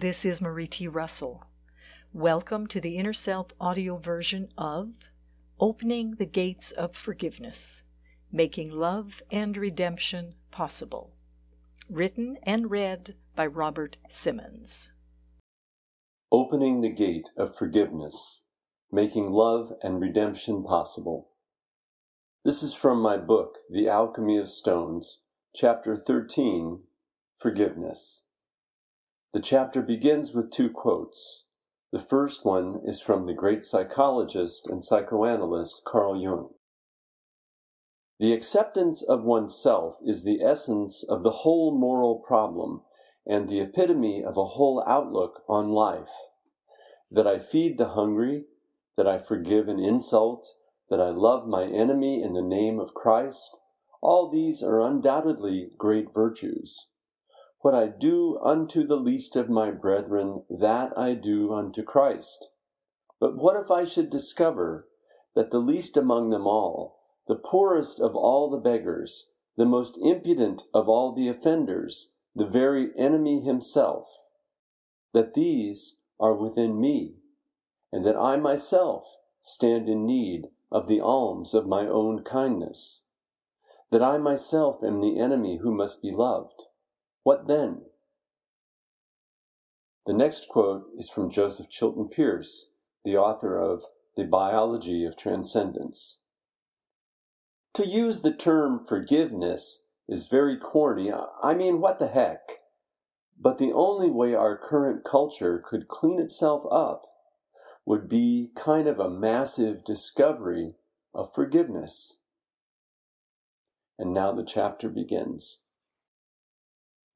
This is Marie T. Russell. Welcome to the Inner Self audio version of Opening the Gates of Forgiveness Making Love and Redemption Possible. Written and read by Robert Simmons. Opening the Gate of Forgiveness Making Love and Redemption Possible. This is from my book, The Alchemy of Stones, Chapter 13 Forgiveness. The chapter begins with two quotes. The first one is from the great psychologist and psychoanalyst Carl Jung. The acceptance of oneself is the essence of the whole moral problem and the epitome of a whole outlook on life. That I feed the hungry, that I forgive an insult, that I love my enemy in the name of Christ, all these are undoubtedly great virtues. What I do unto the least of my brethren, that I do unto Christ. But what if I should discover that the least among them all, the poorest of all the beggars, the most impudent of all the offenders, the very enemy himself, that these are within me, and that I myself stand in need of the alms of my own kindness, that I myself am the enemy who must be loved what then? The next quote is from Joseph Chilton Pearce, the author of The Biology of Transcendence. To use the term forgiveness is very corny. I mean, what the heck? But the only way our current culture could clean itself up would be kind of a massive discovery of forgiveness. And now the chapter begins.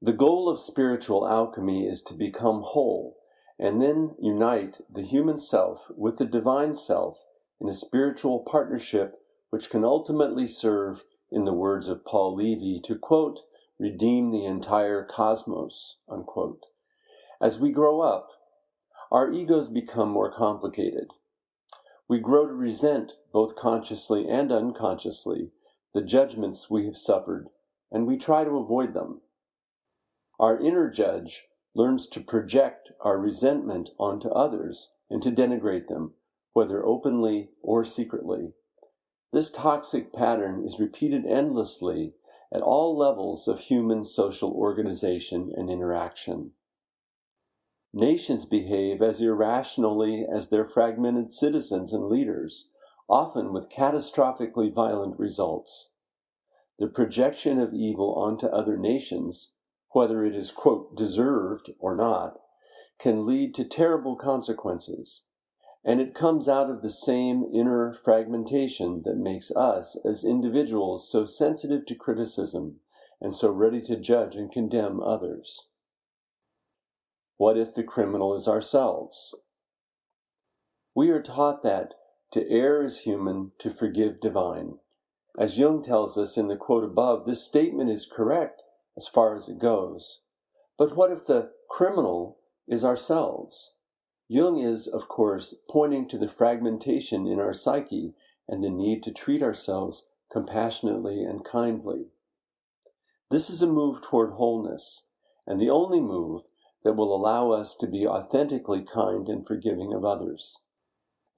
The goal of spiritual alchemy is to become whole and then unite the human self with the divine self in a spiritual partnership which can ultimately serve, in the words of Paul Levy, to quote, redeem the entire cosmos, unquote. As we grow up, our egos become more complicated. We grow to resent, both consciously and unconsciously, the judgments we have suffered, and we try to avoid them. Our inner judge learns to project our resentment onto others and to denigrate them, whether openly or secretly. This toxic pattern is repeated endlessly at all levels of human social organization and interaction. Nations behave as irrationally as their fragmented citizens and leaders, often with catastrophically violent results. The projection of evil onto other nations whether it is, quote, deserved or not, can lead to terrible consequences. And it comes out of the same inner fragmentation that makes us, as individuals, so sensitive to criticism and so ready to judge and condemn others. What if the criminal is ourselves? We are taught that to err is human, to forgive divine. As Jung tells us in the quote above, this statement is correct as far as it goes. But what if the criminal is ourselves? Jung is, of course, pointing to the fragmentation in our psyche and the need to treat ourselves compassionately and kindly. This is a move toward wholeness, and the only move that will allow us to be authentically kind and forgiving of others.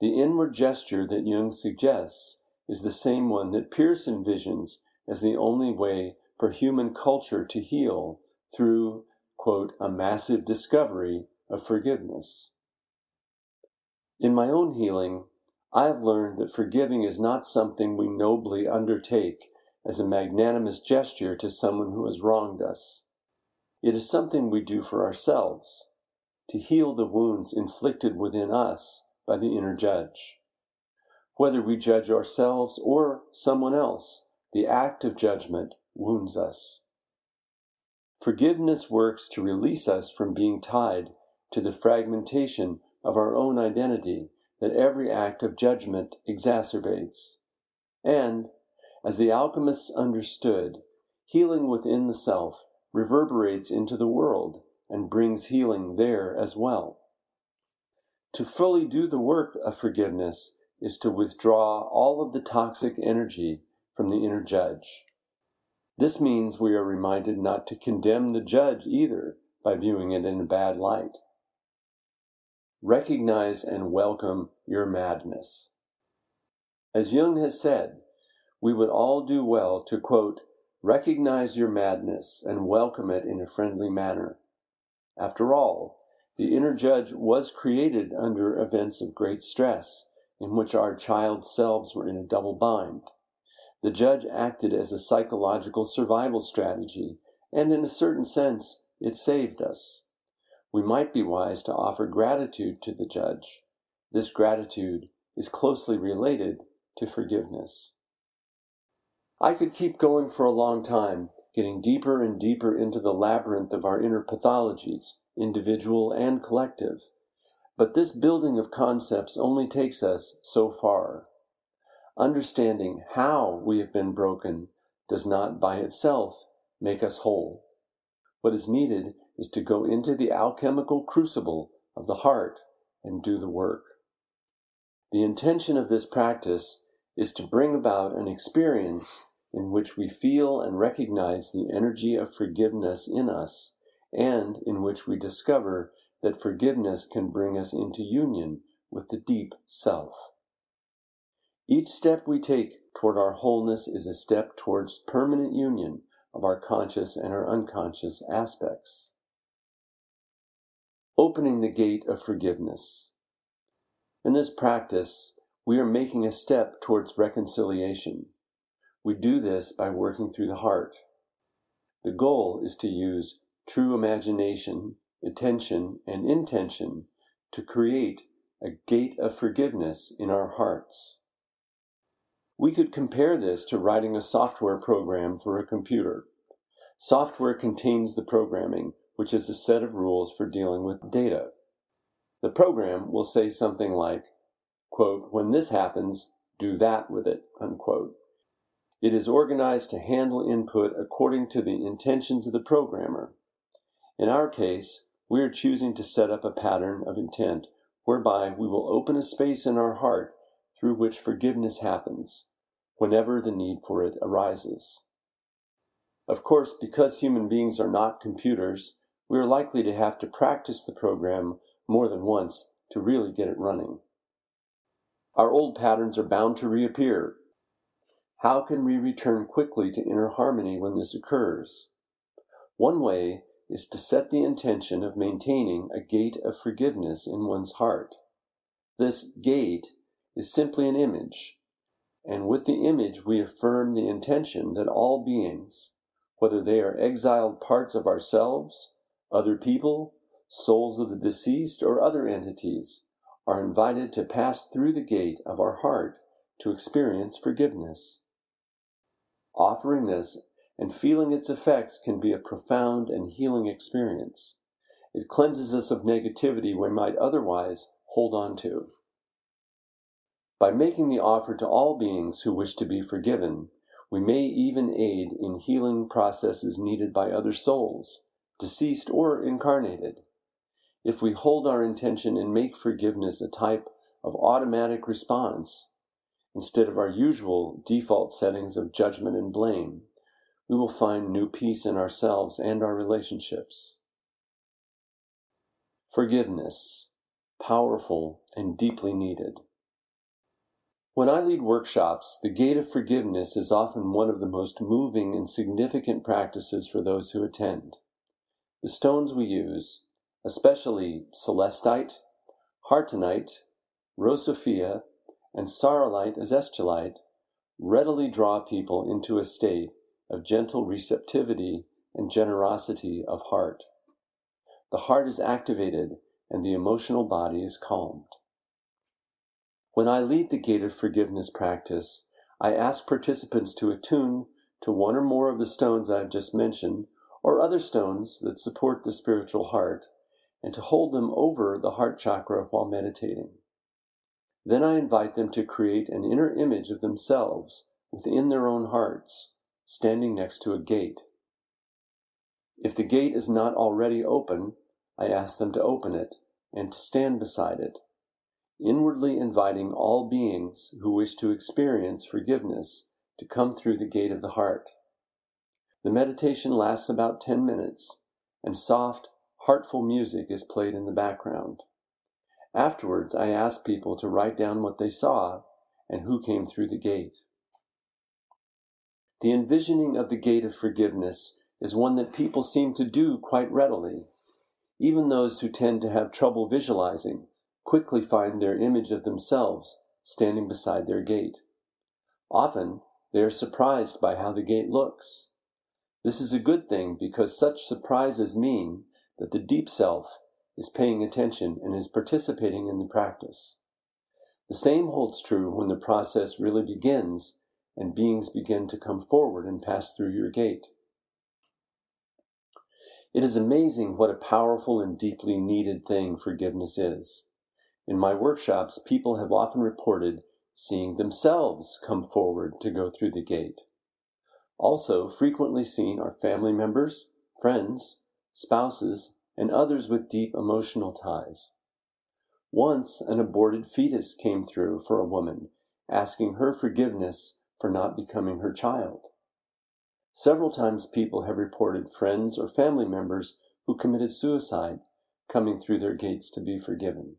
The inward gesture that Jung suggests is the same one that Pearce envisions as the only way for human culture to heal through, quote, a massive discovery of forgiveness. In my own healing, I have learned that forgiving is not something we nobly undertake as a magnanimous gesture to someone who has wronged us. It is something we do for ourselves, to heal the wounds inflicted within us by the inner judge. Whether we judge ourselves or someone else, the act of judgment wounds us. Forgiveness works to release us from being tied to the fragmentation of our own identity that every act of judgment exacerbates. And, as the alchemists understood, healing within the self reverberates into the world and brings healing there as well. To fully do the work of forgiveness is to withdraw all of the toxic energy from the inner judge. This means we are reminded not to condemn the judge either, by viewing it in a bad light. Recognize and welcome your madness. As Jung has said, we would all do well to quote, recognize your madness and welcome it in a friendly manner. After all, the inner judge was created under events of great stress, in which our child selves were in a double bind. The judge acted as a psychological survival strategy, and in a certain sense, it saved us. We might be wise to offer gratitude to the judge. This gratitude is closely related to forgiveness. I could keep going for a long time, getting deeper and deeper into the labyrinth of our inner pathologies, individual and collective. But this building of concepts only takes us so far. Understanding how we have been broken does not by itself make us whole. What is needed is to go into the alchemical crucible of the heart and do the work. The intention of this practice is to bring about an experience in which we feel and recognize the energy of forgiveness in us, and in which we discover that forgiveness can bring us into union with the deep self. Each step we take toward our wholeness is a step towards permanent union of our conscious and our unconscious aspects. Opening the gate of forgiveness. In this practice, we are making a step towards reconciliation. We do this by working through the heart. The goal is to use true imagination, attention, and intention to create a gate of forgiveness in our hearts. We could compare this to writing a software program for a computer. Software contains the programming, which is a set of rules for dealing with data. The program will say something like, quote, when this happens, do that with it, unquote. It is organized to handle input according to the intentions of the programmer. In our case, we are choosing to set up a pattern of intent whereby we will open a space in our heart through which forgiveness happens whenever the need for it arises. Of course, because human beings are not computers, we are likely to have to practice the program more than once to really get it running. Our old patterns are bound to reappear. How can we return quickly to inner harmony when this occurs? One way is to set the intention of maintaining a gate of forgiveness in one's heart. This gate is simply an image, and with the image we affirm the intention that all beings, whether they are exiled parts of ourselves, other people, souls of the deceased, or other entities, are invited to pass through the gate of our heart to experience forgiveness. Offering this and feeling its effects can be a profound and healing experience. It cleanses us of negativity we might otherwise hold on to. By making the offer to all beings who wish to be forgiven, we may even aid in healing processes needed by other souls, deceased or incarnated. If we hold our intention and make forgiveness a type of automatic response, instead of our usual default settings of judgment and blame, we will find new peace in ourselves and our relationships. Forgiveness, powerful and deeply needed. When I lead workshops, the gate of forgiveness is often one of the most moving and significant practices for those who attend. The stones we use, especially celestite, hartonite, rosophia, and Sauralite Azeztulite, readily draw people into a state of gentle receptivity and generosity of heart. The heart is activated and the emotional body is calmed. When I lead the gate of forgiveness practice, I ask participants to attune to one or more of the stones I've just mentioned, or other stones that support the spiritual heart, and to hold them over the heart chakra while meditating. Then I invite them to create an inner image of themselves within their own hearts, standing next to a gate. If the gate is not already open, I ask them to open it and to stand beside it, inwardly inviting all beings who wish to experience forgiveness to come through the gate of the heart. The meditation lasts about 10 minutes, and soft, heartful music is played in the background. Afterwards, I ask people to write down what they saw and who came through the gate. The envisioning of the gate of forgiveness is one that people seem to do quite readily. Even those who tend to have trouble visualizing quickly find their image of themselves standing beside their gate. Often, they are surprised by how the gate looks. This is a good thing because such surprises mean that the deep self is paying attention and is participating in the practice. The same holds true when the process really begins and beings begin to come forward and pass through your gate. It is amazing what a powerful and deeply needed thing forgiveness is. In my workshops, people have often reported seeing themselves come forward to go through the gate. Also, frequently seen are family members, friends, spouses, and others with deep emotional ties. Once, an aborted fetus came through for a woman, asking her forgiveness for not becoming her child. Several times people have reported friends or family members who committed suicide coming through their gates to be forgiven.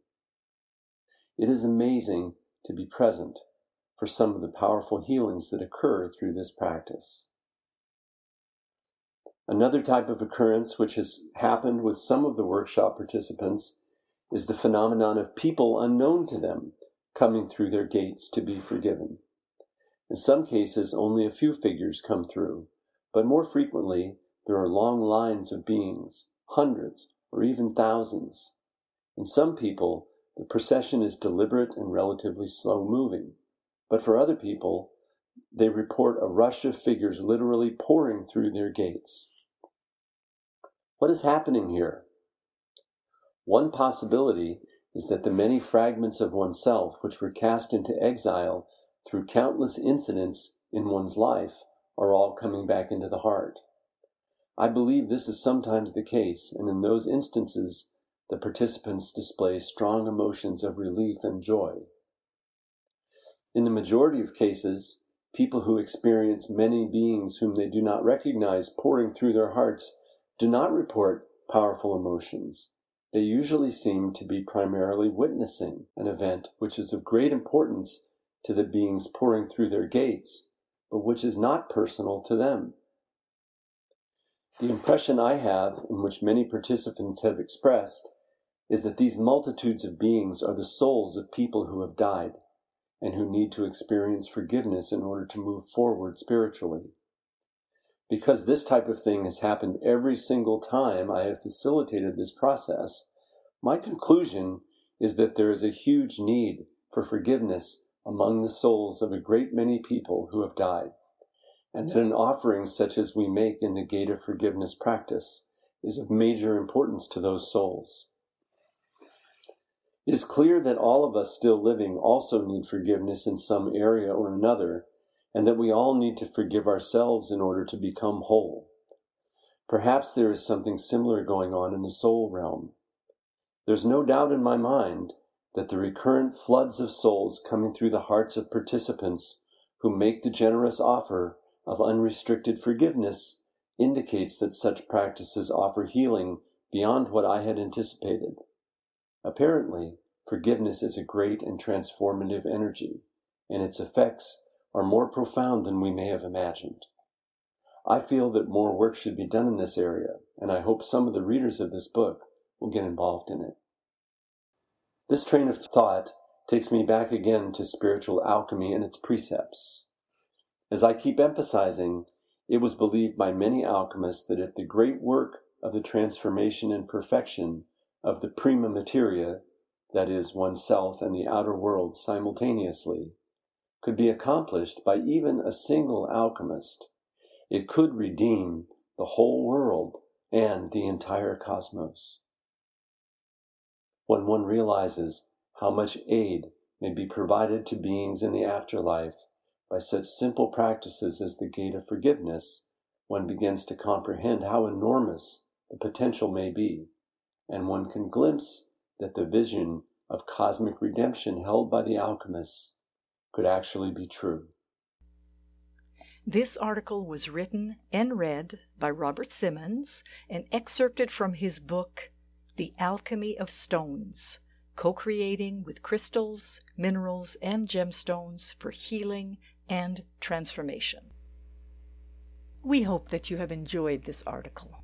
It is amazing to be present for some of the powerful healings that occur through this practice. Another type of occurrence which has happened with some of the workshop participants is the phenomenon of people unknown to them coming through their gates to be forgiven. In some cases, only a few figures come through, but more frequently, there are long lines of beings, hundreds or even thousands. In some people, the procession is deliberate and relatively slow moving, but for other people, they report a rush of figures literally pouring through their gates. What is happening here? One possibility is that the many fragments of oneself which were cast into exile through countless incidents in one's life are all coming back into the heart. I believe this is sometimes the case, and in those instances, the participants display strong emotions of relief and joy. In the majority of cases, people who experience many beings whom they do not recognize pouring through their hearts do not report powerful emotions. They usually seem to be primarily witnessing an event which is of great importance to the beings pouring through their gates, but which is not personal to them. The impression I have, in which many participants have expressed, is that these multitudes of beings are the souls of people who have died and who need to experience forgiveness in order to move forward spiritually. Because this type of thing has happened every single time I have facilitated this process, my conclusion is that there is a huge need for forgiveness among the souls of a great many people who have died, and that an offering such as we make in the Gate of Forgiveness practice is of major importance to those souls. It is clear that all of us still living also need forgiveness in some area or another, and that we all need to forgive ourselves in order to become whole. Perhaps there is something similar going on in the soul realm. There's no doubt in my mind that the recurrent floods of souls coming through the hearts of participants who make the generous offer of unrestricted forgiveness indicates that such practices offer healing beyond what I had anticipated. Apparently, forgiveness is a great and transformative energy, and its effects are more profound than we may have imagined. I feel that more work should be done in this area, and I hope some of the readers of this book will get involved in it. This train of thought takes me back again to spiritual alchemy and its precepts. As I keep emphasizing, it was believed by many alchemists that if the great work of the transformation and perfection of the prima materia, that is, oneself and the outer world simultaneously, could be accomplished by even a single alchemist, it could redeem the whole world and the entire cosmos. When one realizes how much aid may be provided to beings in the afterlife by such simple practices as the gate of forgiveness, one begins to comprehend how enormous the potential may be, and one can glimpse that the vision of cosmic redemption held by the alchemists could actually be true. This article was written and read by Robert Simmons and excerpted from his book The Alchemy of Stones, co creating with crystals, minerals, and gemstones for healing and transformation. We hope that you have enjoyed this article.